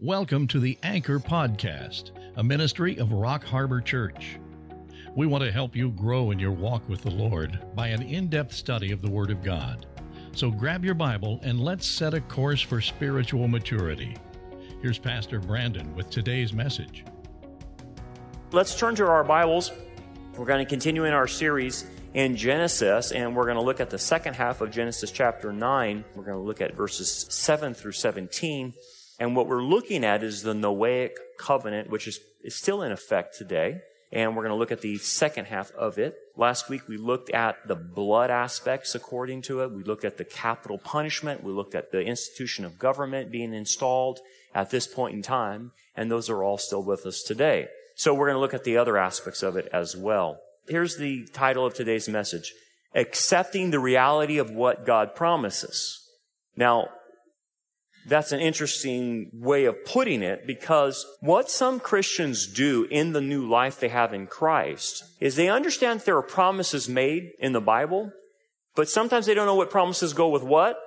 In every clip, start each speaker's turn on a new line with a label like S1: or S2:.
S1: Welcome to the Anchor Podcast, a ministry of Rock Harbor Church. We want to help you grow in your walk with the Lord by an in depth study of the Word of God. So grab your Bible and let's set a course for spiritual maturity. Here's Pastor Brandon with today's message.
S2: Let's turn to our Bibles. We're going to continue in our series in Genesis, and we're going to look at the second half of Genesis chapter 9. We're going to look at verses 7 through 17. And what we're looking at is the Noahic covenant, which is, is still in effect today. And we're going to look at the second half of it. Last week we looked at the blood aspects according to it. We looked at the capital punishment. We looked at the institution of government being installed at this point in time. And those are all still with us today. So we're going to look at the other aspects of it as well. Here's the title of today's message. Accepting the reality of what God promises. Now, that's an interesting way of putting it because what some Christians do in the new life they have in Christ is they understand there are promises made in the Bible, but sometimes they don't know what promises go with what.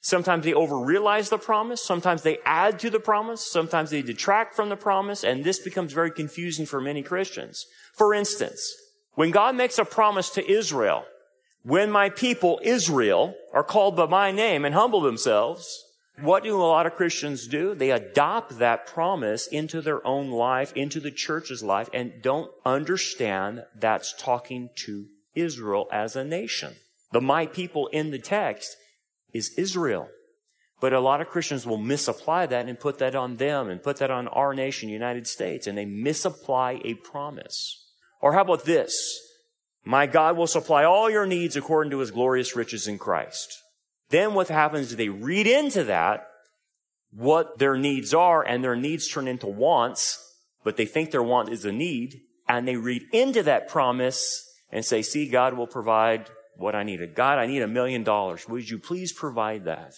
S2: Sometimes they overrealize the promise. Sometimes they add to the promise. Sometimes they detract from the promise. And this becomes very confusing for many Christians. For instance, when God makes a promise to Israel, when my people, Israel, are called by my name and humble themselves, what do a lot of Christians do? They adopt that promise into their own life, into the church's life, and don't understand that's talking to Israel as a nation. The my people in the text is Israel. But a lot of Christians will misapply that and put that on them and put that on our nation, United States, and they misapply a promise. Or how about this? My God will supply all your needs according to his glorious riches in Christ. Then what happens is they read into that what their needs are and their needs turn into wants, but they think their want is a need and they read into that promise and say, see, God will provide what I needed. God, I need a million dollars. Would you please provide that?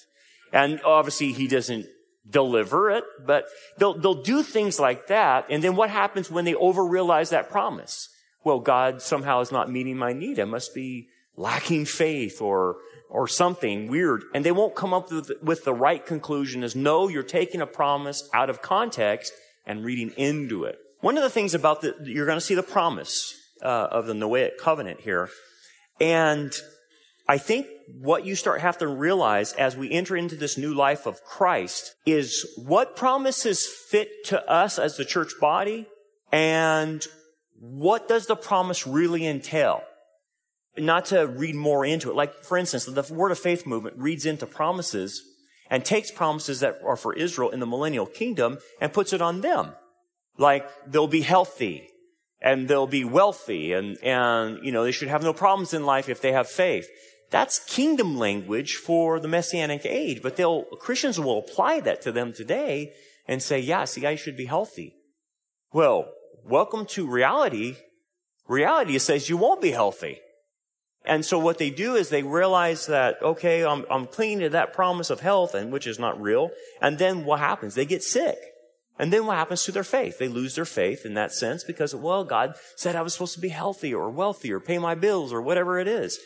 S2: And obviously he doesn't deliver it, but they'll, they'll do things like that. And then what happens when they overrealize that promise? Well, God somehow is not meeting my need. I must be lacking faith or or something weird, and they won't come up with, with the right conclusion is no, you're taking a promise out of context and reading into it. One of the things about the, you're going to see the promise uh, of the Noahic covenant here, and I think what you start have to realize as we enter into this new life of Christ is what promises fit to us as the church body, and what does the promise really entail? Not to read more into it. Like, for instance, the Word of Faith movement reads into promises and takes promises that are for Israel in the millennial kingdom and puts it on them. Like, they'll be healthy and they'll be wealthy and, and, you know, they should have no problems in life if they have faith. That's kingdom language for the messianic age, but they'll, Christians will apply that to them today and say, yeah, see, I should be healthy. Well, welcome to reality. Reality says you won't be healthy. And so what they do is they realize that, okay, I'm, I'm clinging to that promise of health and which is not real. And then what happens? They get sick. And then what happens to their faith? They lose their faith in that sense because, well, God said I was supposed to be healthy or wealthy or pay my bills or whatever it is.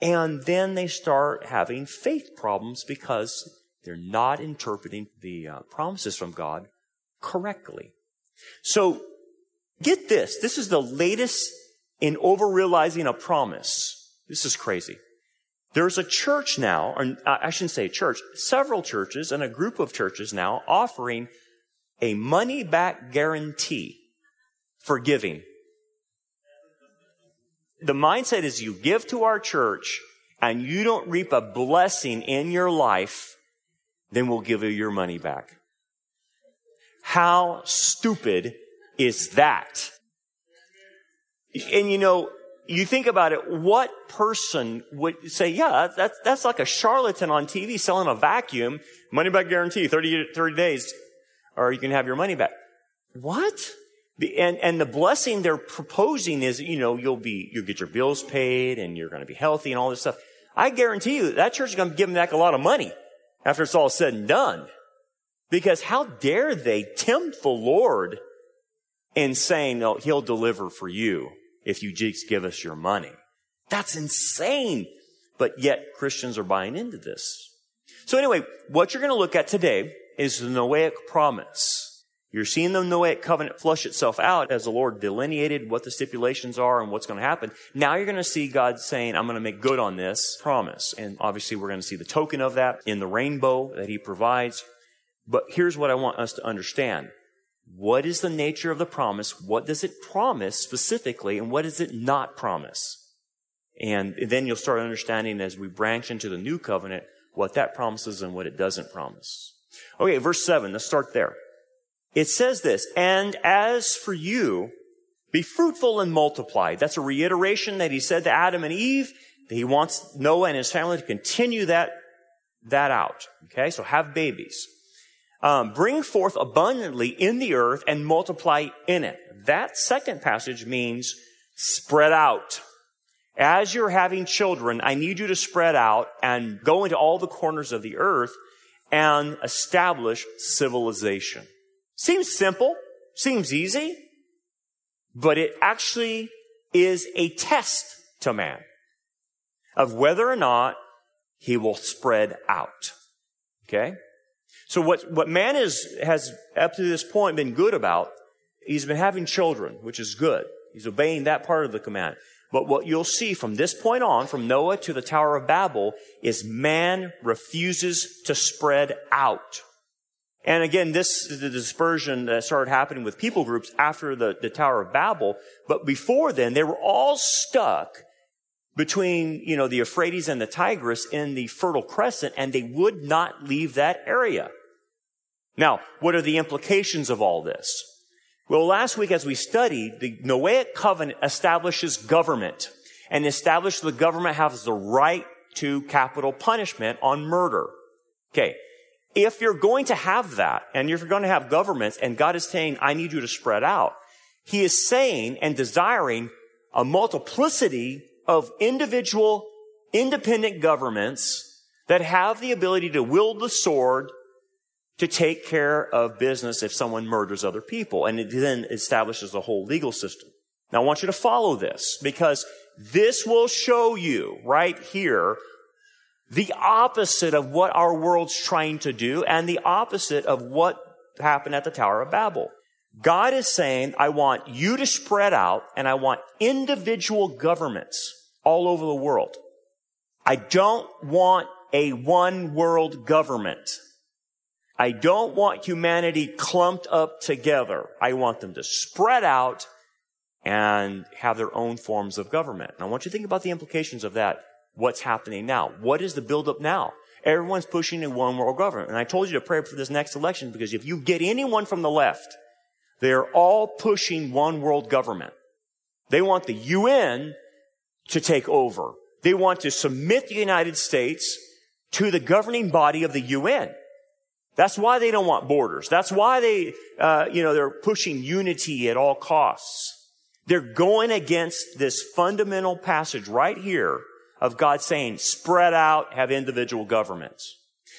S2: And then they start having faith problems because they're not interpreting the uh, promises from God correctly. So get this. This is the latest in overrealizing a promise. This is crazy. There's a church now, or uh, I shouldn't say church, several churches and a group of churches now offering a money back guarantee for giving. The mindset is you give to our church and you don't reap a blessing in your life, then we'll give you your money back. How stupid is that? And you know, you think about it, what person would say, yeah, that's, that's like a charlatan on TV selling a vacuum, money back guarantee, 30, 30 days, or you can have your money back. What? And, and the blessing they're proposing is, you know, you'll be, you'll get your bills paid and you're going to be healthy and all this stuff. I guarantee you that church is going to give them back a lot of money after it's all said and done. Because how dare they tempt the Lord in saying, no, he'll deliver for you if you just give us your money. That's insane. But yet Christians are buying into this. So anyway, what you're going to look at today is the Noahic promise. You're seeing the Noahic covenant flush itself out as the Lord delineated what the stipulations are and what's going to happen. Now you're going to see God saying, I'm going to make good on this promise. And obviously we're going to see the token of that in the rainbow that he provides. But here's what I want us to understand. What is the nature of the promise? What does it promise specifically? And what does it not promise? And then you'll start understanding as we branch into the new covenant what that promises and what it doesn't promise. Okay, verse 7, let's start there. It says this, and as for you, be fruitful and multiply. That's a reiteration that he said to Adam and Eve. That he wants Noah and his family to continue that, that out. Okay, so have babies. Um, bring forth abundantly in the earth and multiply in it. That second passage means spread out. As you're having children, I need you to spread out and go into all the corners of the earth and establish civilization. Seems simple, seems easy, but it actually is a test to man of whether or not he will spread out. Okay? So what, what man is, has up to this point been good about, he's been having children, which is good. He's obeying that part of the command. But what you'll see from this point on, from Noah to the Tower of Babel, is man refuses to spread out. And again, this is the dispersion that started happening with people groups after the, the Tower of Babel. But before then, they were all stuck between, you know, the Euphrates and the Tigris in the Fertile Crescent, and they would not leave that area. Now, what are the implications of all this? Well, last week as we studied, the Noahic covenant establishes government and established the government has the right to capital punishment on murder. Okay if you're going to have that, and if you're going to have governments, and God is saying, I need you to spread out, He is saying and desiring a multiplicity of individual, independent governments that have the ability to wield the sword to take care of business if someone murders other people. And it then establishes a whole legal system. Now I want you to follow this because this will show you right here the opposite of what our world's trying to do and the opposite of what happened at the Tower of Babel. God is saying, I want you to spread out and I want individual governments all over the world. I don't want a one world government. I don't want humanity clumped up together. I want them to spread out and have their own forms of government. And I want you to think about the implications of that what's happening now. What is the buildup now? Everyone's pushing a one world government. And I told you to pray for this next election because if you get anyone from the left, they're all pushing one world government. They want the UN to take over. They want to submit the United States to the governing body of the UN. That's why they don't want borders. That's why they, uh, you know, they're pushing unity at all costs. They're going against this fundamental passage right here of God saying, spread out, have individual governments.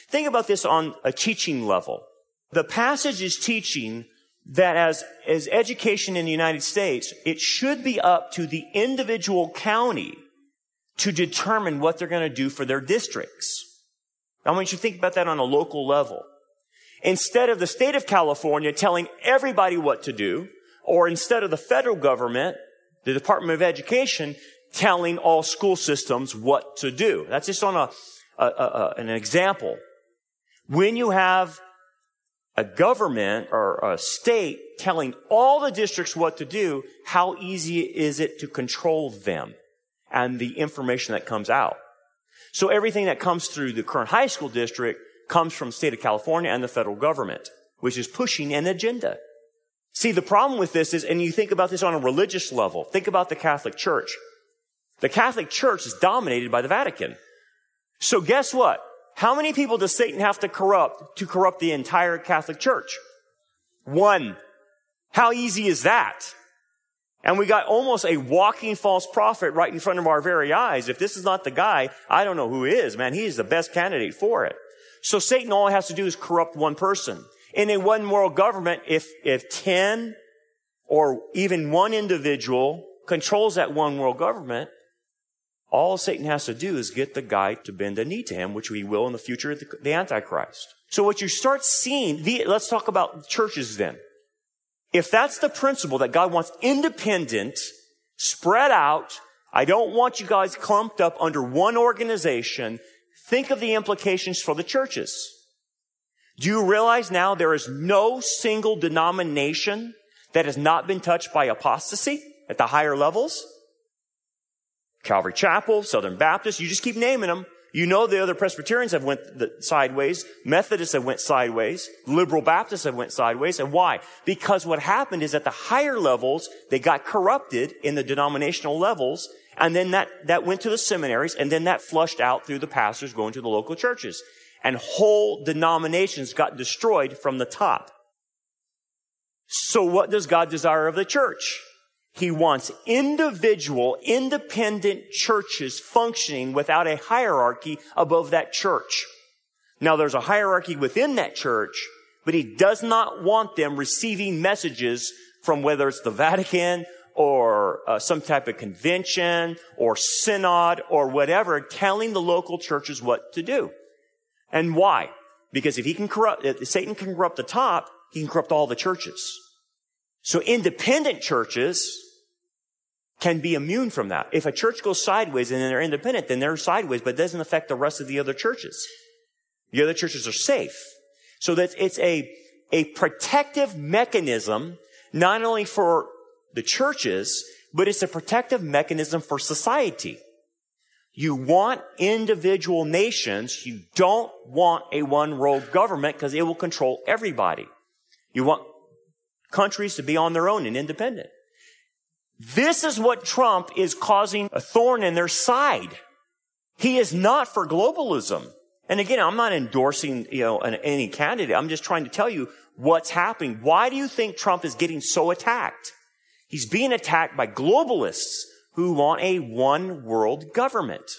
S2: Think about this on a teaching level. The passage is teaching that as, as education in the United States, it should be up to the individual county to determine what they're going to do for their districts. I want you to think about that on a local level. Instead of the state of California telling everybody what to do, or instead of the federal government, the Department of Education telling all school systems what to do. That's just on a, a, a, an example. When you have a government or a state telling all the districts what to do, how easy is it to control them and the information that comes out? So everything that comes through the current high school district comes from state of California and the federal government, which is pushing an agenda. See, the problem with this is, and you think about this on a religious level, think about the Catholic Church. The Catholic Church is dominated by the Vatican. So guess what? How many people does Satan have to corrupt to corrupt the entire Catholic Church? One. How easy is that? And we got almost a walking false prophet right in front of our very eyes. If this is not the guy, I don't know who is, man. He is the best candidate for it. So Satan all has to do is corrupt one person. In a one world government, if, if 10 or even one individual controls that one world government, all Satan has to do is get the guy to bend a knee to him, which he will in the future, the Antichrist. So what you start seeing, the, let's talk about churches then. If that's the principle that God wants independent, spread out, I don't want you guys clumped up under one organization, think of the implications for the churches. Do you realize now there is no single denomination that has not been touched by apostasy at the higher levels? Calvary Chapel, Southern Baptist, you just keep naming them. You know the other Presbyterians have went sideways. Methodists have went sideways. Liberal Baptists have went sideways. And why? Because what happened is at the higher levels, they got corrupted in the denominational levels. And then that, that went to the seminaries and then that flushed out through the pastors going to the local churches. And whole denominations got destroyed from the top. So what does God desire of the church? He wants individual, independent churches functioning without a hierarchy above that church. Now there's a hierarchy within that church, but he does not want them receiving messages from whether it's the Vatican or uh, some type of convention or synod or whatever telling the local churches what to do. And why? Because if he can corrupt, if Satan can corrupt the top, he can corrupt all the churches. So independent churches can be immune from that. If a church goes sideways and they're independent, then they're sideways, but it doesn't affect the rest of the other churches. The other churches are safe. So that it's a, a protective mechanism, not only for the churches, but it's a protective mechanism for society. You want individual nations. You don't want a one world government because it will control everybody. You want countries to be on their own and independent. This is what Trump is causing a thorn in their side. He is not for globalism. And again, I'm not endorsing, you know, any candidate. I'm just trying to tell you what's happening. Why do you think Trump is getting so attacked? He's being attacked by globalists who want a one world government.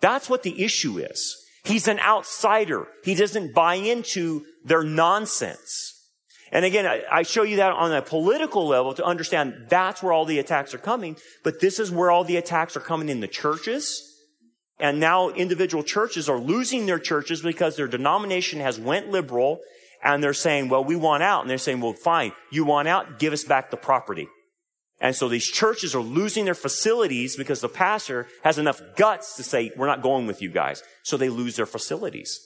S2: That's what the issue is. He's an outsider. He doesn't buy into their nonsense. And again, I show you that on a political level to understand that's where all the attacks are coming. But this is where all the attacks are coming in the churches. And now individual churches are losing their churches because their denomination has went liberal and they're saying, well, we want out. And they're saying, well, fine. You want out? Give us back the property. And so these churches are losing their facilities because the pastor has enough guts to say, we're not going with you guys. So they lose their facilities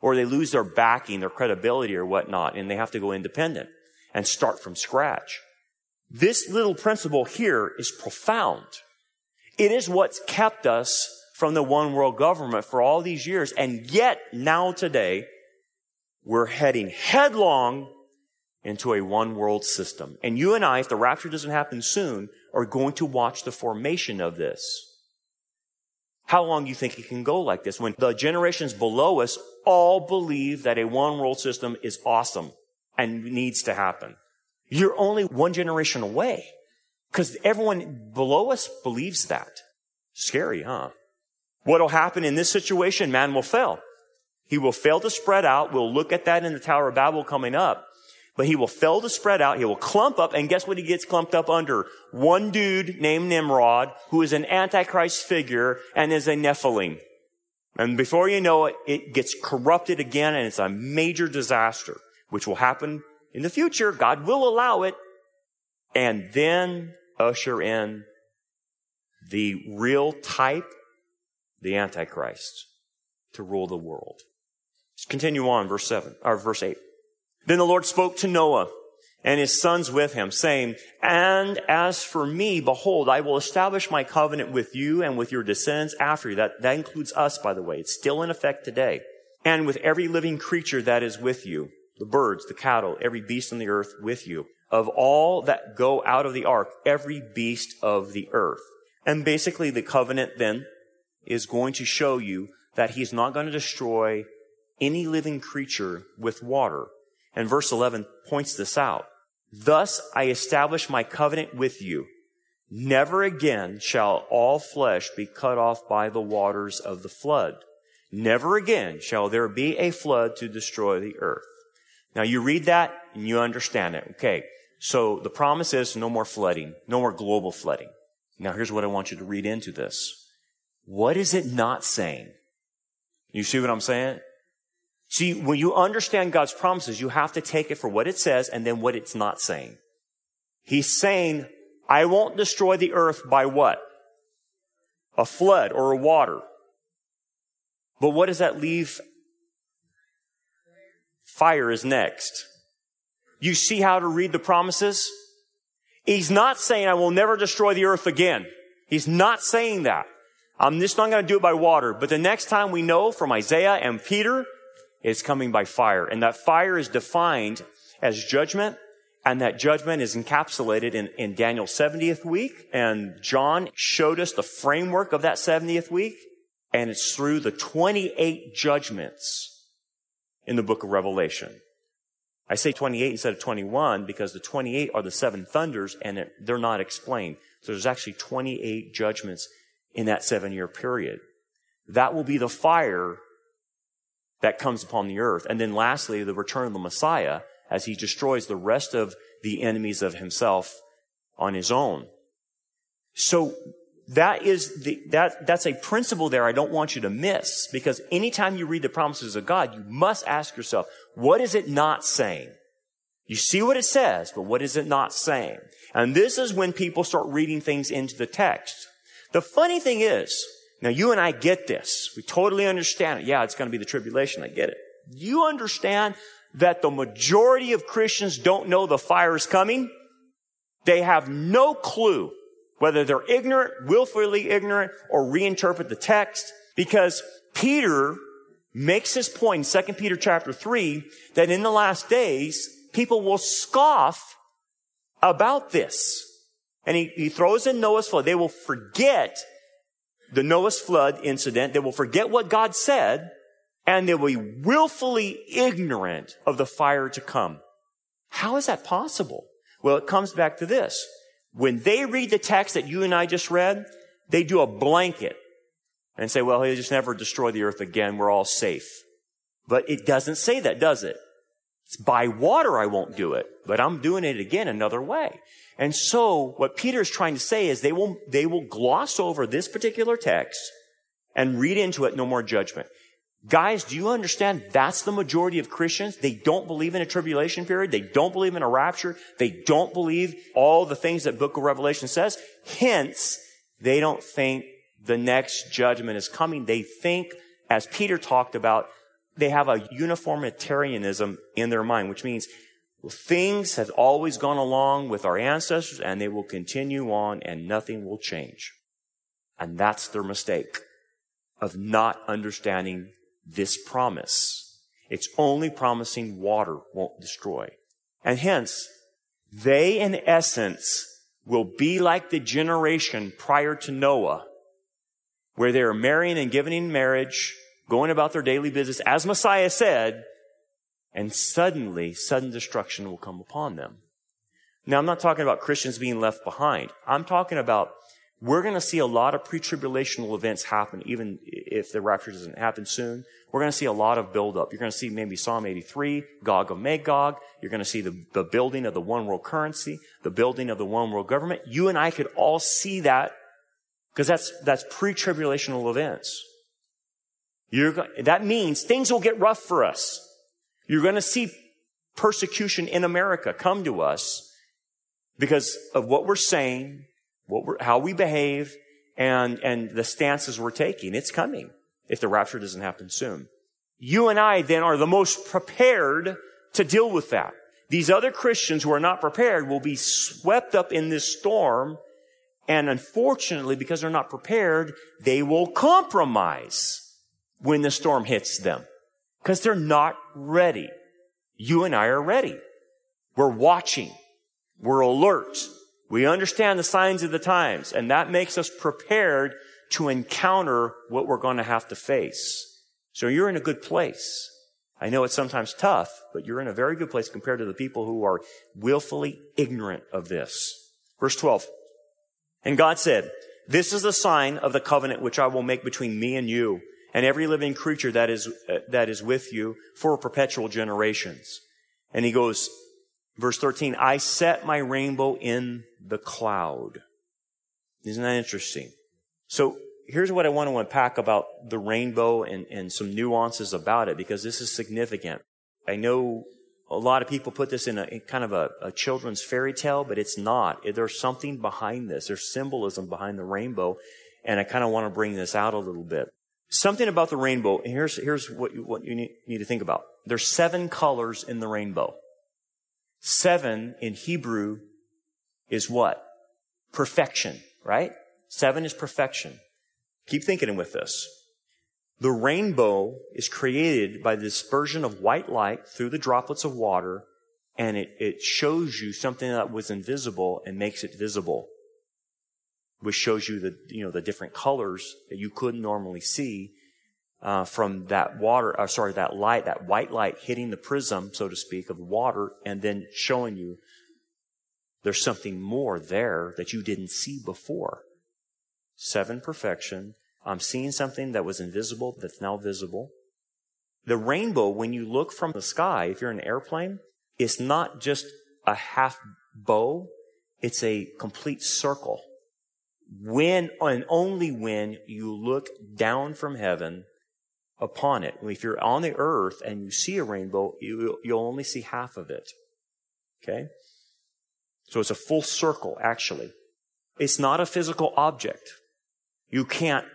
S2: or they lose their backing, their credibility or whatnot, and they have to go independent and start from scratch. This little principle here is profound. It is what's kept us from the one world government for all these years. And yet now today, we're heading headlong into a one world system. And you and I, if the rapture doesn't happen soon, are going to watch the formation of this. How long do you think it can go like this when the generations below us all believe that a one world system is awesome and needs to happen? You're only one generation away because everyone below us believes that. Scary, huh? What'll happen in this situation? Man will fail. He will fail to spread out. We'll look at that in the Tower of Babel coming up. But he will fail to spread out. He will clump up. And guess what he gets clumped up under? One dude named Nimrod, who is an Antichrist figure and is a Nephilim. And before you know it, it gets corrupted again and it's a major disaster, which will happen in the future. God will allow it. And then usher in the real type, the Antichrist, to rule the world. Continue on, verse 7, or verse 8. Then the Lord spoke to Noah and his sons with him, saying, And as for me, behold, I will establish my covenant with you and with your descendants after you. That, that includes us, by the way. It's still in effect today. And with every living creature that is with you, the birds, the cattle, every beast on the earth with you. Of all that go out of the ark, every beast of the earth. And basically the covenant then is going to show you that he's not going to destroy any living creature with water. And verse 11 points this out. Thus I establish my covenant with you. Never again shall all flesh be cut off by the waters of the flood. Never again shall there be a flood to destroy the earth. Now you read that and you understand it. Okay. So the promise is no more flooding, no more global flooding. Now here's what I want you to read into this. What is it not saying? You see what I'm saying? See, when you understand God's promises, you have to take it for what it says and then what it's not saying. He's saying, I won't destroy the earth by what? A flood or a water. But what does that leave? Fire is next. You see how to read the promises? He's not saying, I will never destroy the earth again. He's not saying that. I'm just not going to do it by water. But the next time we know from Isaiah and Peter, it's coming by fire. And that fire is defined as judgment. And that judgment is encapsulated in, in Daniel's 70th week. And John showed us the framework of that 70th week. And it's through the 28 judgments in the book of Revelation. I say 28 instead of 21 because the 28 are the seven thunders and it, they're not explained. So there's actually 28 judgments in that seven year period. That will be the fire that comes upon the earth. And then lastly, the return of the Messiah as he destroys the rest of the enemies of himself on his own. So that is the, that, that's a principle there I don't want you to miss because anytime you read the promises of God, you must ask yourself, what is it not saying? You see what it says, but what is it not saying? And this is when people start reading things into the text. The funny thing is, now you and I get this. We totally understand it. Yeah, it's going to be the tribulation. I get it. You understand that the majority of Christians don't know the fire is coming? They have no clue whether they're ignorant, willfully ignorant, or reinterpret the text because Peter makes his point in 2 Peter chapter 3 that in the last days, people will scoff about this. And he, he throws in Noah's flood. They will forget the Noah's flood incident. They will forget what God said and they will be willfully ignorant of the fire to come. How is that possible? Well, it comes back to this. When they read the text that you and I just read, they do a blanket and say, well, he'll just never destroy the earth again. We're all safe. But it doesn't say that, does it? It's by water I won't do it, but I'm doing it again another way. And so what Peter is trying to say is they will, they will gloss over this particular text and read into it no more judgment. Guys, do you understand that's the majority of Christians? They don't believe in a tribulation period. They don't believe in a rapture. They don't believe all the things that book of Revelation says. Hence, they don't think the next judgment is coming. They think, as Peter talked about, they have a uniformitarianism in their mind, which means things have always gone along with our ancestors and they will continue on and nothing will change. And that's their mistake of not understanding this promise. It's only promising water won't destroy. And hence, they in essence will be like the generation prior to Noah, where they are marrying and giving in marriage, going about their daily business, as Messiah said, and suddenly, sudden destruction will come upon them. Now, I'm not talking about Christians being left behind. I'm talking about we're going to see a lot of pre-tribulational events happen, even if the rapture doesn't happen soon. We're going to see a lot of buildup. You're going to see maybe Psalm 83, Gog of Magog. You're going to see the, the building of the one world currency, the building of the one world government. You and I could all see that because that's, that's pre-tribulational events. You're, that means things will get rough for us. You're going to see persecution in America come to us because of what we're saying, what we're, how we behave, and, and the stances we're taking. It's coming if the rapture doesn't happen soon. You and I then are the most prepared to deal with that. These other Christians who are not prepared will be swept up in this storm. And unfortunately, because they're not prepared, they will compromise when the storm hits them because they're not ready. You and I are ready. We're watching. We're alert. We understand the signs of the times, and that makes us prepared to encounter what we're going to have to face. So you're in a good place. I know it's sometimes tough, but you're in a very good place compared to the people who are willfully ignorant of this. Verse 12. And God said, This is the sign of the covenant which I will make between me and you and every living creature that is, uh, that is with you for perpetual generations. And he goes, verse 13, I set my rainbow in the cloud. Isn't that interesting? So here's what I want to unpack about the rainbow and, and some nuances about it because this is significant. I know a lot of people put this in a in kind of a, a, children's fairy tale, but it's not. There's something behind this. There's symbolism behind the rainbow, and I kind of want to bring this out a little bit. Something about the rainbow. And here's here's what you, what you need, need to think about. There's seven colors in the rainbow. Seven in Hebrew is what? Perfection, right? Seven is perfection. Keep thinking with this. The rainbow is created by the dispersion of white light through the droplets of water, and it, it shows you something that was invisible and makes it visible, which shows you the, you know, the different colors that you couldn't normally see uh, from that water, uh, sorry, that light, that white light hitting the prism, so to speak, of water, and then showing you there's something more there that you didn't see before. Seven, perfection. I'm seeing something that was invisible that's now visible. The rainbow, when you look from the sky, if you're in an airplane, it's not just a half bow, it's a complete circle. When and only when you look down from heaven upon it. If you're on the earth and you see a rainbow, you, you'll only see half of it. Okay? So it's a full circle, actually. It's not a physical object. You can't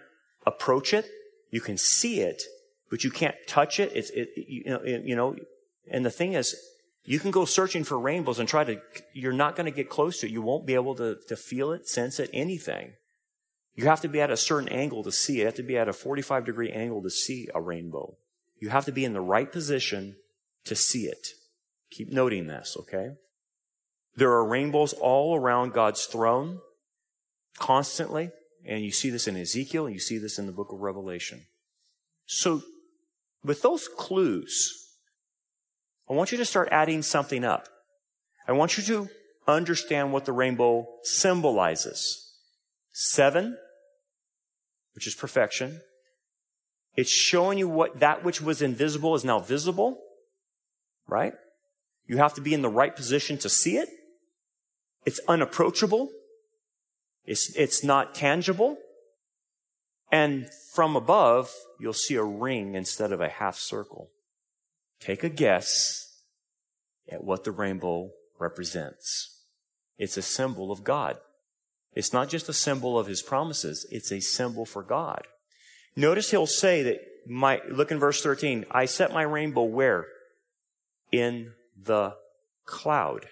S2: approach it. You can see it, but you can't touch it. It's, it, you know, you know, and the thing is, you can go searching for rainbows and try to, you're not going to get close to it. You won't be able to, to feel it, sense it, anything. You have to be at a certain angle to see it. You have to be at a 45 degree angle to see a rainbow. You have to be in the right position to see it. Keep noting this, okay? There are rainbows all around God's throne constantly. And you see this in Ezekiel and you see this in the book of Revelation. So, with those clues, I want you to start adding something up. I want you to understand what the rainbow symbolizes. Seven, which is perfection. It's showing you what that which was invisible is now visible, right? You have to be in the right position to see it. It's unapproachable. It's, it's not tangible. And from above, you'll see a ring instead of a half circle. Take a guess at what the rainbow represents. It's a symbol of God. It's not just a symbol of his promises, it's a symbol for God. Notice he'll say that my, look in verse 13, I set my rainbow where? In the cloud.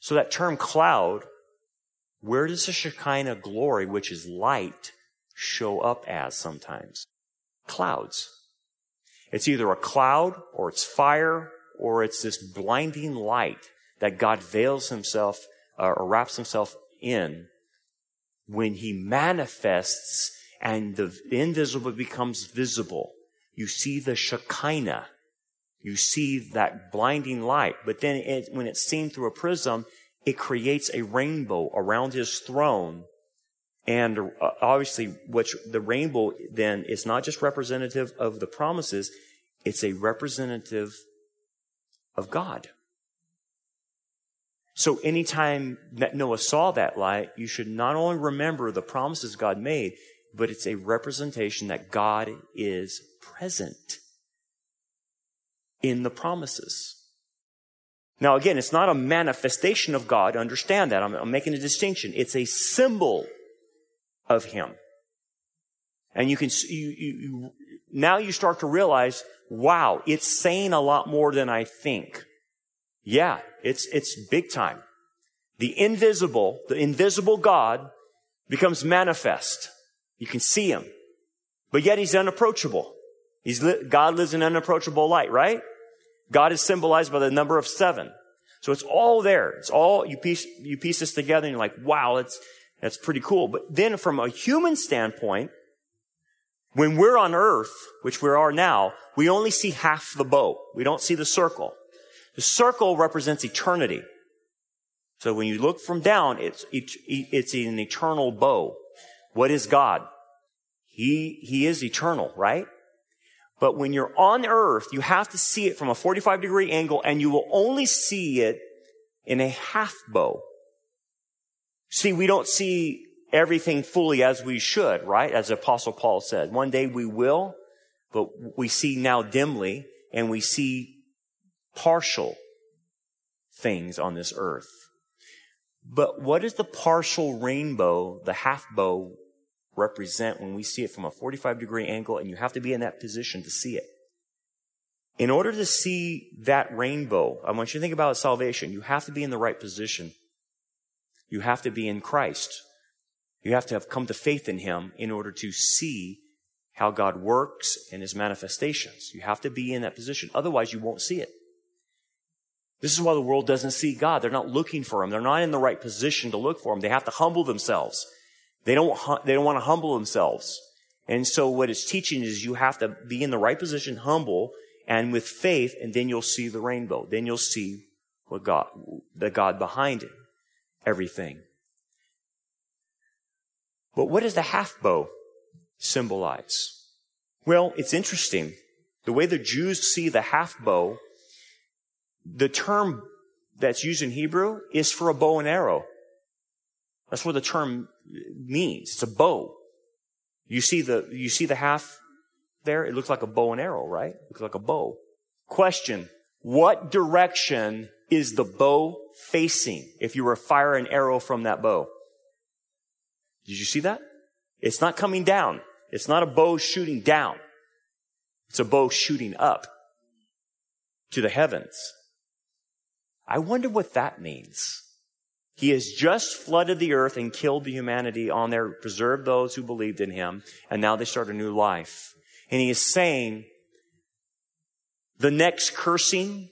S2: So that term cloud where does the Shekinah glory, which is light, show up as sometimes? Clouds. It's either a cloud or it's fire or it's this blinding light that God veils himself uh, or wraps himself in when he manifests and the invisible becomes visible. You see the Shekinah. You see that blinding light. But then it, when it's seen through a prism, it creates a rainbow around his throne. And uh, obviously, which the rainbow then is not just representative of the promises, it's a representative of God. So anytime that Noah saw that light, you should not only remember the promises God made, but it's a representation that God is present in the promises. Now, again, it's not a manifestation of God. Understand that. I'm, I'm making a distinction. It's a symbol of Him. And you can, you, you, now you start to realize, wow, it's saying a lot more than I think. Yeah, it's, it's big time. The invisible, the invisible God becomes manifest. You can see Him. But yet He's unapproachable. He's, God lives in unapproachable light, right? God is symbolized by the number of seven. So it's all there. It's all, you piece, you piece this together and you're like, wow, that's, that's pretty cool. But then from a human standpoint, when we're on earth, which we are now, we only see half the bow. We don't see the circle. The circle represents eternity. So when you look from down, it's, it's an eternal bow. What is God? He, he is eternal, right? But when you're on earth, you have to see it from a 45 degree angle and you will only see it in a half bow. See, we don't see everything fully as we should, right? As Apostle Paul said. One day we will, but we see now dimly and we see partial things on this earth. But what does the partial rainbow, the half bow, represent when we see it from a 45 degree angle and you have to be in that position to see it? In order to see that rainbow, I want you to think about salvation. You have to be in the right position. You have to be in Christ. You have to have come to faith in Him in order to see how God works and His manifestations. You have to be in that position. Otherwise, you won't see it. This is why the world doesn't see God. They're not looking for Him. They're not in the right position to look for Him. They have to humble themselves. They don't, they don't want to humble themselves. And so what it's teaching is you have to be in the right position, humble, and with faith, and then you'll see the rainbow. Then you'll see what God, the God behind it, everything. But what does the half bow symbolize? Well, it's interesting. The way the Jews see the half bow, the term that's used in Hebrew is for a bow and arrow. That's what the term means. It's a bow. You see the, you see the half there? It looks like a bow and arrow, right? It looks like a bow. Question. What direction is the bow facing if you were to fire an arrow from that bow? Did you see that? It's not coming down. It's not a bow shooting down. It's a bow shooting up to the heavens. I wonder what that means. He has just flooded the earth and killed the humanity on there, preserved those who believed in him, and now they start a new life. And he is saying, the next cursing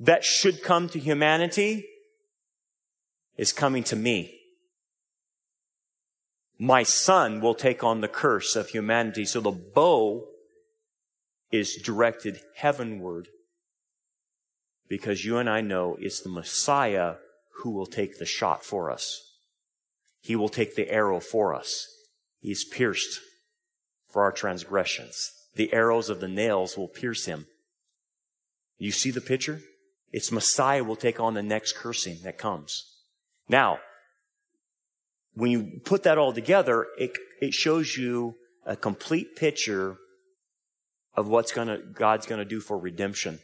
S2: that should come to humanity is coming to me. My son will take on the curse of humanity. So the bow is directed heavenward because you and I know it's the Messiah who will take the shot for us. He will take the arrow for us. He's pierced for our transgressions. The arrows of the nails will pierce him. You see the picture? It's Messiah will take on the next cursing that comes. Now, when you put that all together, it, it shows you a complete picture of what's gonna, God's gonna do for redemption.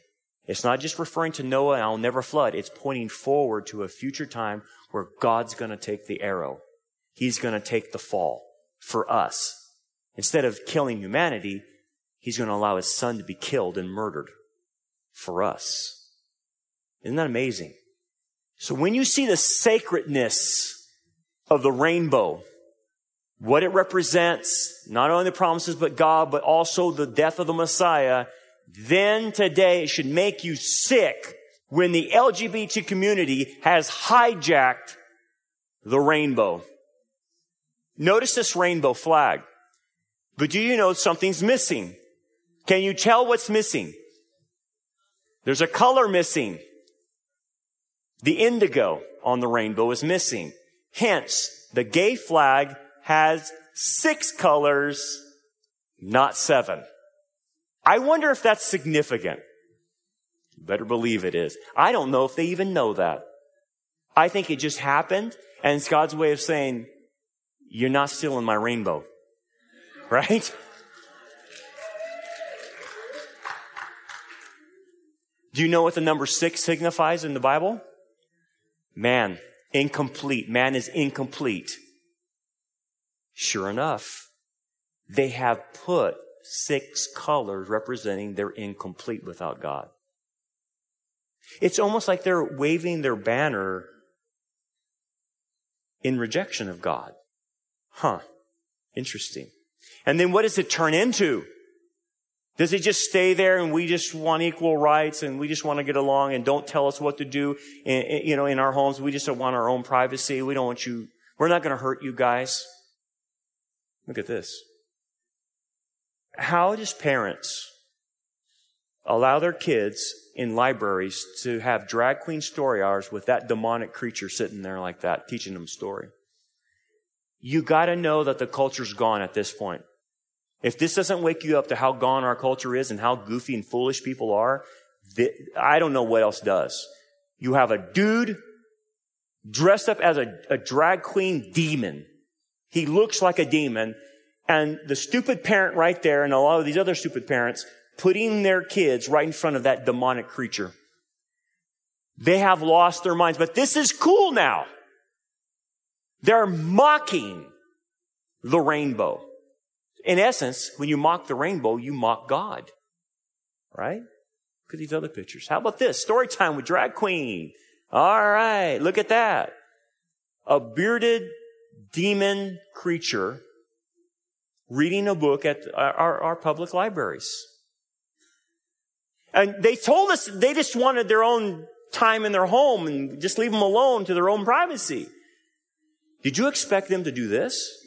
S2: It's not just referring to Noah and I'll never flood. It's pointing forward to a future time where God's gonna take the arrow. He's gonna take the fall for us. Instead of killing humanity, he's to allow his son to be killed and murdered for us. Isn't that amazing? So when you see the sacredness of the rainbow, what it represents, not only the promises but God, but also the death of the Messiah, then today it should make you sick when the LGBT community has hijacked the rainbow. Notice this rainbow flag. But do you know something's missing? Can you tell what's missing? There's a color missing. The indigo on the rainbow is missing. Hence, the gay flag has six colors, not seven. I wonder if that's significant. Better believe it is. I don't know if they even know that. I think it just happened and it's God's way of saying, you're not stealing my rainbow. Right? Do you know what the number six signifies in the Bible? Man, incomplete. Man is incomplete. Sure enough, they have put six colors representing they're incomplete without God. It's almost like they're waving their banner in rejection of God. Huh. Interesting. And then what does it turn into? Does it just stay there and we just want equal rights and we just want to get along and don't tell us what to do in, you know, in our homes? We just want our own privacy. We don't want you, we're not going to hurt you guys. Look at this. How does parents allow their kids in libraries to have drag queen story hours with that demonic creature sitting there like that, teaching them story? You gotta know that the culture's gone at this point. If this doesn't wake you up to how gone our culture is and how goofy and foolish people are, I don't know what else does. You have a dude dressed up as a, a drag queen demon. He looks like a demon. And the stupid parent right there and a lot of these other stupid parents putting their kids right in front of that demonic creature. They have lost their minds, but this is cool now. They're mocking the rainbow. In essence, when you mock the rainbow, you mock God. Right? Look at these other pictures. How about this? Story time with drag queen. All right. Look at that. A bearded demon creature reading a book at our, our public libraries. And they told us they just wanted their own time in their home and just leave them alone to their own privacy. Did you expect them to do this?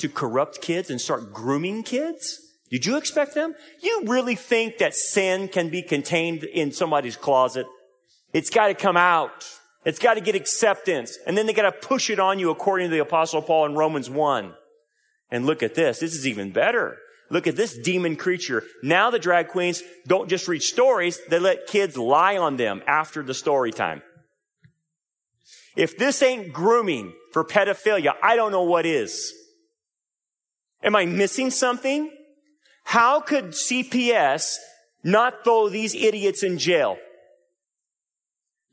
S2: To corrupt kids and start grooming kids? Did you expect them? You really think that sin can be contained in somebody's closet? It's got to come out. It's got to get acceptance. And then they got to push it on you according to the apostle Paul in Romans 1. And look at this. This is even better. Look at this demon creature. Now the drag queens don't just read stories, they let kids lie on them after the story time. If this ain't grooming for pedophilia, I don't know what is. Am I missing something? How could CPS not throw these idiots in jail?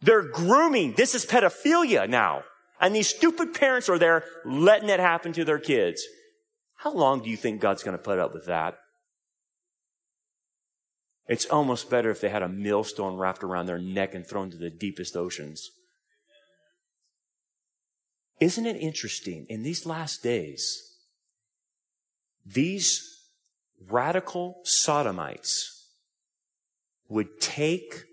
S2: They're grooming. This is pedophilia now. And these stupid parents are there letting it happen to their kids. How long do you think God's going to put up with that? It's almost better if they had a millstone wrapped around their neck and thrown to the deepest oceans. Isn't it interesting? In these last days, these radical sodomites would take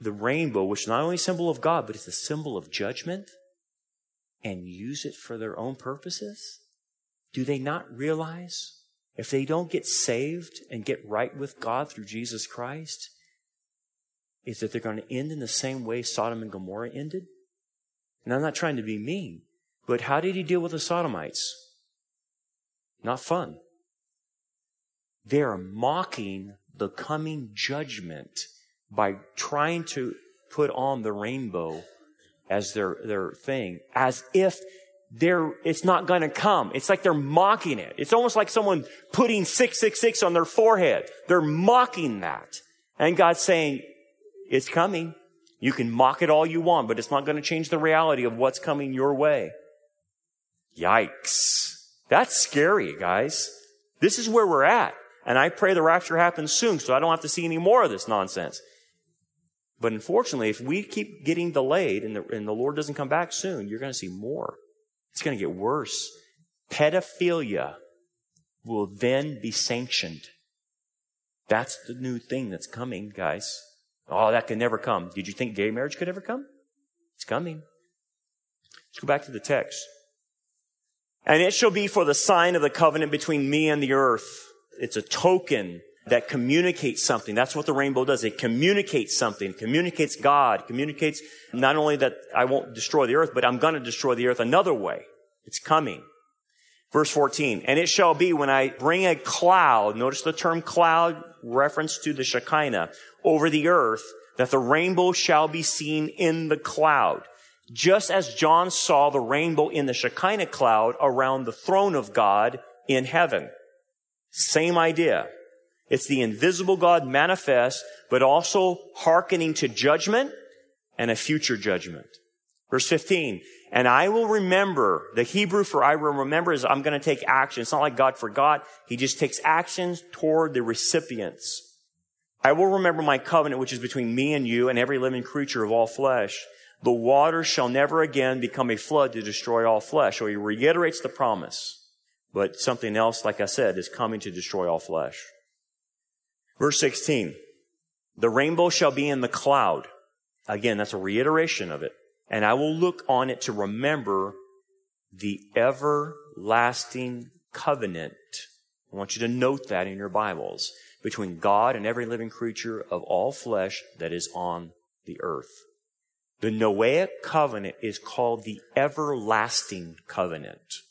S2: the rainbow, which is not only a symbol of God, but it's a symbol of judgment, and use it for their own purposes? Do they not realize if they don't get saved and get right with God through Jesus Christ, is that they're going to end in the same way Sodom and Gomorrah ended? And I'm not trying to be mean, but how did he deal with the Sodomites? Not fun. They are mocking the coming judgment by trying to put on the rainbow as their, their thing, as if they're, it's not going to come. It's like they're mocking it. It's almost like someone putting 666 on their forehead. They're mocking that. And God's saying, it's coming. You can mock it all you want, but it's not going to change the reality of what's coming your way. Yikes. That's scary, guys. This is where we're at. And I pray the rapture happens soon so I don't have to see any more of this nonsense. But unfortunately, if we keep getting delayed and the, and the Lord doesn't come back soon, you're going to see more. It's going to get worse. Pedophilia will then be sanctioned. That's the new thing that's coming, guys. Oh, that could never come. Did you think gay marriage could ever come? It's coming. Let's go back to the text. And it shall be for the sign of the covenant between me and the earth. It's a token that communicates something. That's what the rainbow does. It communicates something. Communicates God. communicates not only that I won't destroy the earth, but I'm going to destroy the earth another way. It's coming. Verse 14, and it shall be when I bring a cloud, notice the term cloud, reference to the Shekinah, over the earth, that the rainbow shall be seen in the cloud. Just as John saw the rainbow in the Shekinah cloud around the throne of God in heaven. Same idea. It's the invisible God manifest, but also hearkening to judgment and a future judgment. Verse 15, and I will remember, the Hebrew for I will remember is I'm going to take action. It's not like God forgot. He just takes actions toward the recipients. I will remember my covenant, which is between me and you and every living creature of all flesh. The water shall never again become a flood to destroy all flesh. So he reiterates the promise. But something else, like I said, is coming to destroy all flesh. Verse 16. The rainbow shall be in the cloud. Again, that's a reiteration of it. And I will look on it to remember the everlasting covenant. I want you to note that in your Bibles between God and every living creature of all flesh that is on the earth. The Noahic covenant is called the everlasting covenant.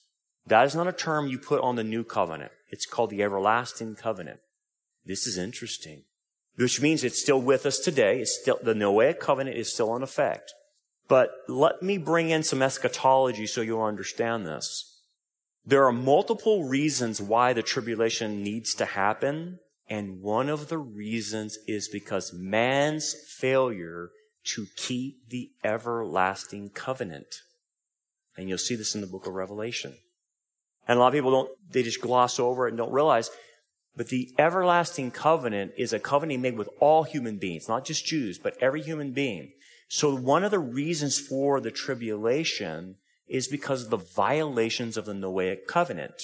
S2: That is not a term you put on the new covenant. It's called the everlasting covenant. This is interesting, which means it's still with us today. It's still, the Noahic covenant is still in effect. But let me bring in some eschatology so you'll understand this. There are multiple reasons why the tribulation needs to happen. And one of the reasons is because man's failure to keep the everlasting covenant. And you'll see this in the book of Revelation. And a lot of people don't, they just gloss over it and don't realize. But the everlasting covenant is a covenant made with all human beings, not just Jews, but every human being. So one of the reasons for the tribulation is because of the violations of the Noahic covenant.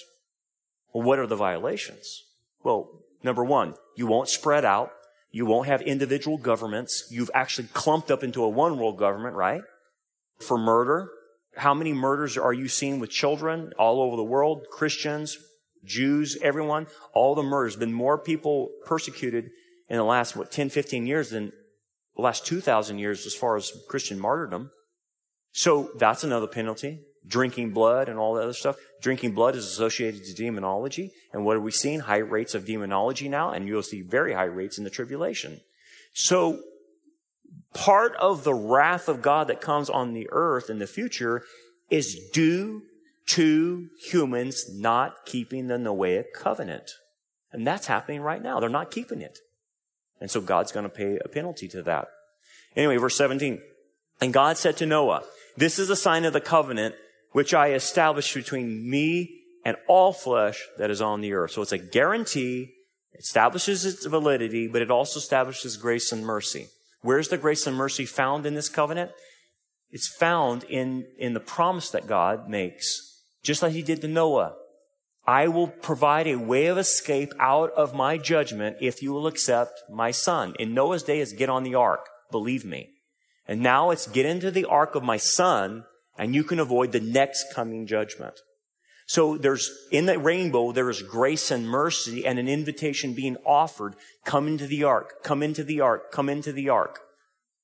S2: Well, what are the violations? Well, number one, you won't spread out. You won't have individual governments. You've actually clumped up into a one world government, right? For murder. How many murders are you seeing with children all over the world? Christians, Jews, everyone, all the murders. Been more people persecuted in the last, what, 10, 15 years than the last 2,000 years as far as Christian martyrdom. So that's another penalty. Drinking blood and all that other stuff. Drinking blood is associated to demonology. And what are we seeing? High rates of demonology now, and you'll see very high rates in the tribulation. So part of the wrath of God that comes on the earth in the future is due to humans not keeping the Noahic covenant. And that's happening right now. They're not keeping it. And so God's going to pay a penalty to that. Anyway, verse 17. And God said to Noah, this is a sign of the covenant which I established between me and all flesh that is on the earth. So it's a guarantee, establishes its validity, but it also establishes grace and mercy. Where's the grace and mercy found in this covenant? It's found in, in the promise that God makes, just like he did to Noah. I will provide a way of escape out of my judgment if you will accept my son. In Noah's day, it's get on the ark. Believe me. And now it's get into the ark of my son and you can avoid the next coming judgment. So there's, in the rainbow, there is grace and mercy and an invitation being offered. Come into the ark, come into the ark, come into the ark.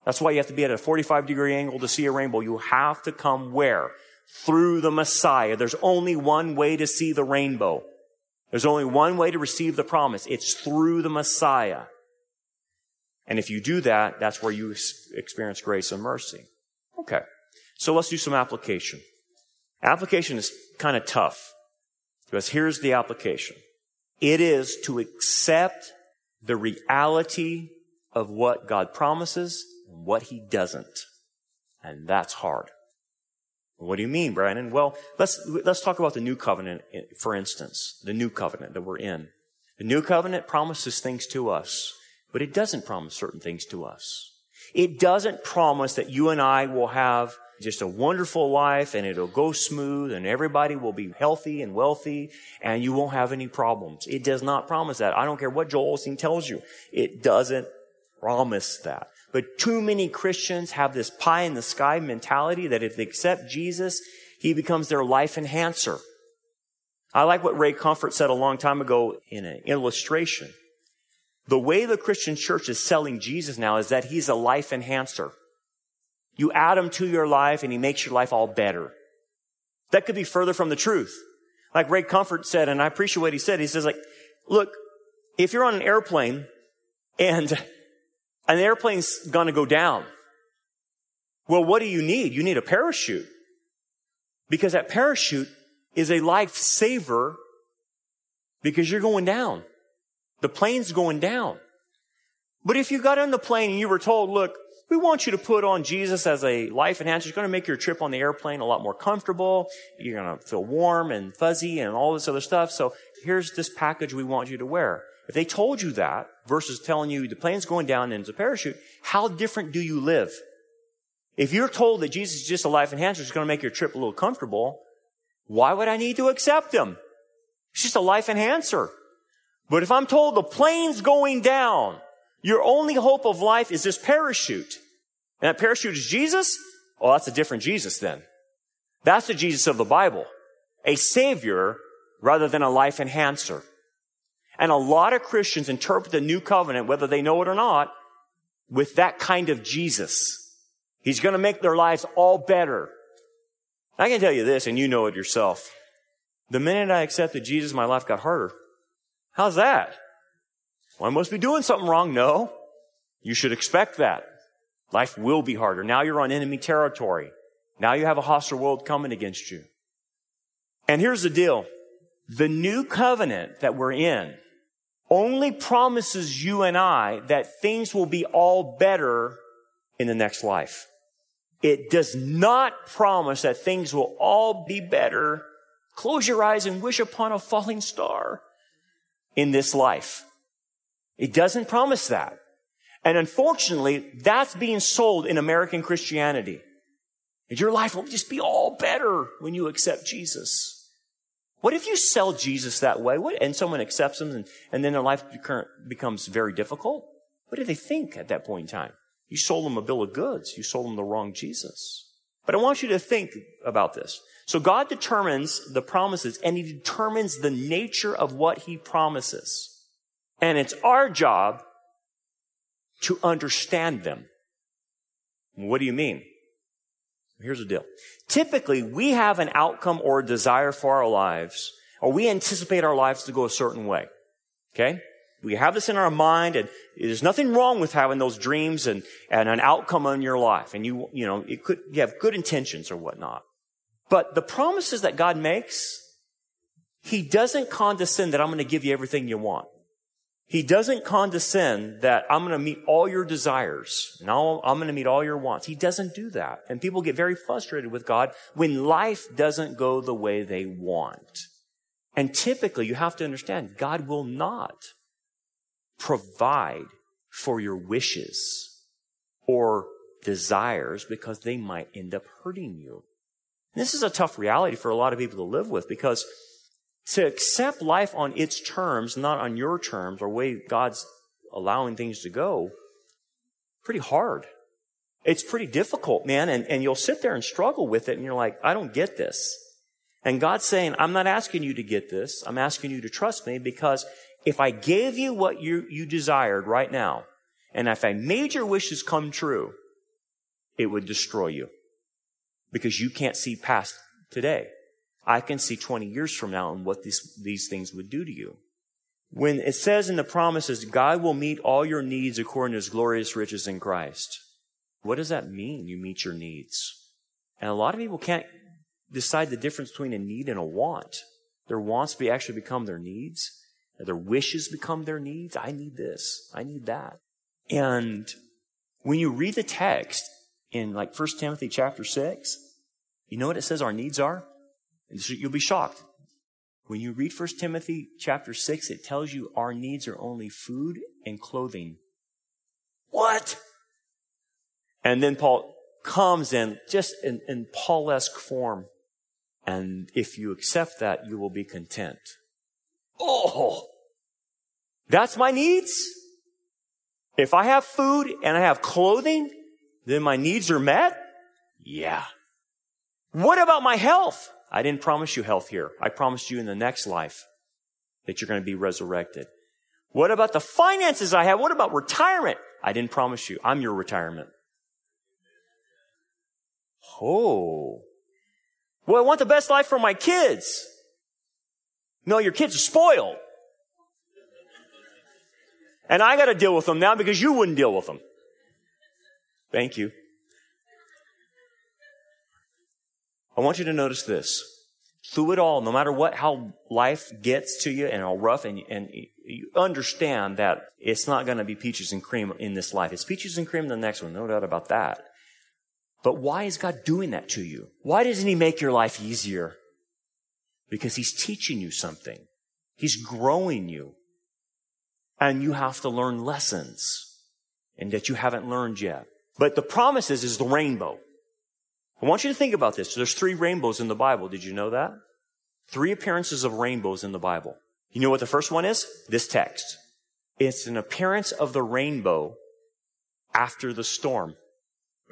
S2: That's why you have to be at a 45 degree angle to see a rainbow. You have to come where? Through the Messiah. There's only one way to see the rainbow. There's only one way to receive the promise. It's through the Messiah. And if you do that, that's where you experience grace and mercy. Okay. So let's do some application. Application is kind of tough because here's the application. It is to accept the reality of what God promises and what he doesn't. And that's hard. What do you mean, Brandon? Well, let's, let's talk about the new covenant, eh, for instance, the new covenant that we're in. The new covenant promises things to us, but it doesn't promise certain things to us. It doesn't promise that you and I will have just a wonderful life and it'll go smooth and everybody will be healthy and wealthy and you won't have any problems. It does not promise that. I don't care what Joel Osteen tells you. It doesn't promise that. But too many Christians have this pie in the sky mentality that if they accept Jesus, he becomes their life enhancer. I like what Ray Comfort said a long time ago in an illustration. The way the Christian church is selling Jesus now is that he's a life enhancer. You add him to your life and he makes your life all better. That could be further from the truth. Like Ray Comfort said, and I appreciate what he said. He says like, look, if you're on an airplane and an airplane's gonna go down, well, what do you need? You need a parachute. Because that parachute is a lifesaver because you're going down. The plane's going down. But if you got on the plane and you were told, look, we want you to put on Jesus as a life enhancer. It's going to make your trip on the airplane a lot more comfortable. You're going to feel warm and fuzzy and all this other stuff. So here's this package we want you to wear. If they told you that versus telling you the plane's going down and it's a parachute, how different do you live? If you're told that Jesus is just a life enhancer, it's going to make your trip a little comfortable, why would I need to accept him? It's just a life enhancer. But if I'm told the plane's going down, your only hope of life is this parachute. And that parachute is Jesus? Oh, that's a different Jesus then. That's the Jesus of the Bible. A savior rather than a life enhancer. And a lot of Christians interpret the new covenant, whether they know it or not, with that kind of Jesus. He's going to make their lives all better. I can tell you this, and you know it yourself. The minute I accepted Jesus, my life got harder. How's that? Well, I must be doing something wrong. No. You should expect that. Life will be harder. Now you're on enemy territory. Now you have a hostile world coming against you. And here's the deal. The new covenant that we're in only promises you and I that things will be all better in the next life. It does not promise that things will all be better. Close your eyes and wish upon a falling star in this life. It doesn't promise that. And unfortunately, that's being sold in American Christianity. And your life will just be all better when you accept Jesus. What if you sell Jesus that way what, and someone accepts him and, and then their life becomes very difficult? What do they think at that point in time? You sold them a bill of goods. You sold them the wrong Jesus. But I want you to think about this. So God determines the promises and he determines the nature of what he promises. And it's our job to understand them. What do you mean? Here's the deal. Typically, we have an outcome or a desire for our lives, or we anticipate our lives to go a certain way. Okay? We have this in our mind, and there's nothing wrong with having those dreams and, and an outcome in your life. And you, you know, it could, you have good intentions or whatnot. But the promises that God makes, He doesn't condescend that I'm going to give you everything you want. He doesn't condescend that I'm going to meet all your desires. No, I'm going to meet all your wants. He doesn't do that. And people get very frustrated with God when life doesn't go the way they want. And typically you have to understand God will not provide for your wishes or desires because they might end up hurting you. And this is a tough reality for a lot of people to live with because to accept life on its terms, not on your terms or way God's allowing things to go, pretty hard. It's pretty difficult, man. And, and you'll sit there and struggle with it and you're like, I don't get this. And God's saying, I'm not asking you to get this. I'm asking you to trust me because if I gave you what you, you desired right now, and if I made your wishes come true, it would destroy you because you can't see past today. I can see 20 years from now and what these, these things would do to you. When it says in the promises, God will meet all your needs according to his glorious riches in Christ. What does that mean? You meet your needs. And a lot of people can't decide the difference between a need and a want. Their wants be actually become their needs. Their wishes become their needs. I need this. I need that. And when you read the text in like 1 Timothy chapter 6, you know what it says our needs are? You'll be shocked. When you read 1 Timothy chapter 6, it tells you our needs are only food and clothing. What? And then Paul comes in just in, in Paul-esque form. And if you accept that, you will be content. Oh, that's my needs? If I have food and I have clothing, then my needs are met? Yeah. What about my health? I didn't promise you health here. I promised you in the next life that you're going to be resurrected. What about the finances I have? What about retirement? I didn't promise you. I'm your retirement. Oh. Well, I want the best life for my kids. No, your kids are spoiled. And I got to deal with them now because you wouldn't deal with them. Thank you. I want you to notice this. Through it all, no matter what, how life gets to you and how rough, and, and you understand that it's not going to be peaches and cream in this life. It's peaches and cream in the next one, no doubt about that. But why is God doing that to you? Why doesn't He make your life easier? Because He's teaching you something. He's growing you. And you have to learn lessons and that you haven't learned yet. But the promises is the rainbow. I want you to think about this. There's three rainbows in the Bible. Did you know that? Three appearances of rainbows in the Bible. You know what the first one is? This text. It's an appearance of the rainbow after the storm.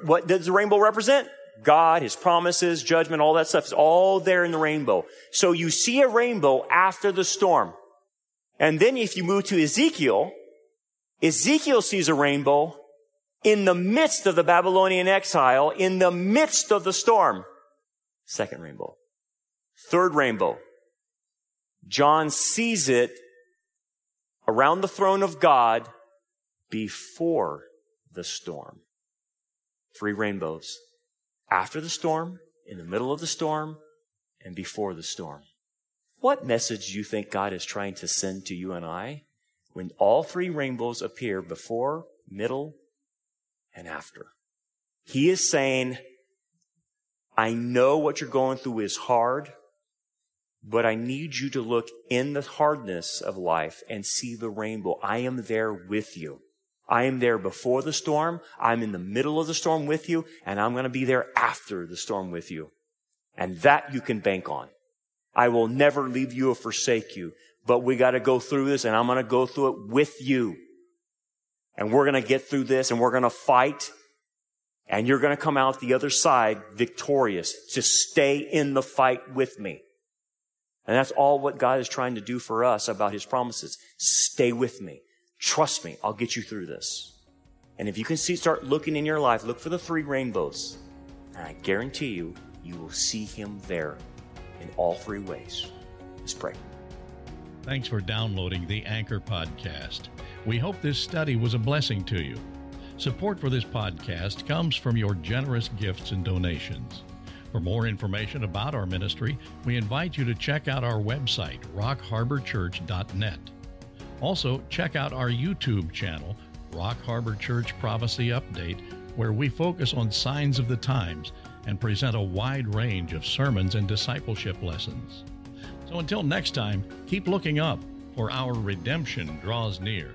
S2: What does the rainbow represent? God, His promises, judgment, all that stuff is all there in the rainbow. So you see a rainbow after the storm. And then if you move to Ezekiel, Ezekiel sees a rainbow in the midst of the Babylonian exile, in the midst of the storm. Second rainbow. Third rainbow. John sees it around the throne of God before the storm. Three rainbows. After the storm, in the middle of the storm, and before the storm. What message do you think God is trying to send to you and I when all three rainbows appear before, middle, and after? He is saying, I know what you're going through is hard, but I need you to look in the hardness of life and see the rainbow. I am there with you. I am there before the storm. I'm in the middle of the storm with you, and I'm going to be there after the storm with you. And that you can bank on. I will never leave you or forsake you, but we got to go through this, and I'm going to go through it with you. And we're going to get through this, and we're going to fight, and you're going to come out the other side victorious. Just stay in the fight with me. And that's all what God is trying to do for us about His promises. Stay with me. Trust me. I'll get you through this. And if you can see, start looking in your life, look for the three rainbows. And I guarantee you, you will see Him there in all three ways. Let's pray.
S1: Thanks for downloading the Anchor Podcast. We hope this study was a blessing to you. Support for this podcast comes from your generous gifts and donations. For more information about our ministry, we invite you to check out our website, rockharborchurch.net. Also, check out our YouTube channel, Rock Harbor Church Prophecy Update, where we focus on signs of the times and present a wide range of sermons and discipleship lessons. So until next time, keep looking up, for our redemption draws near.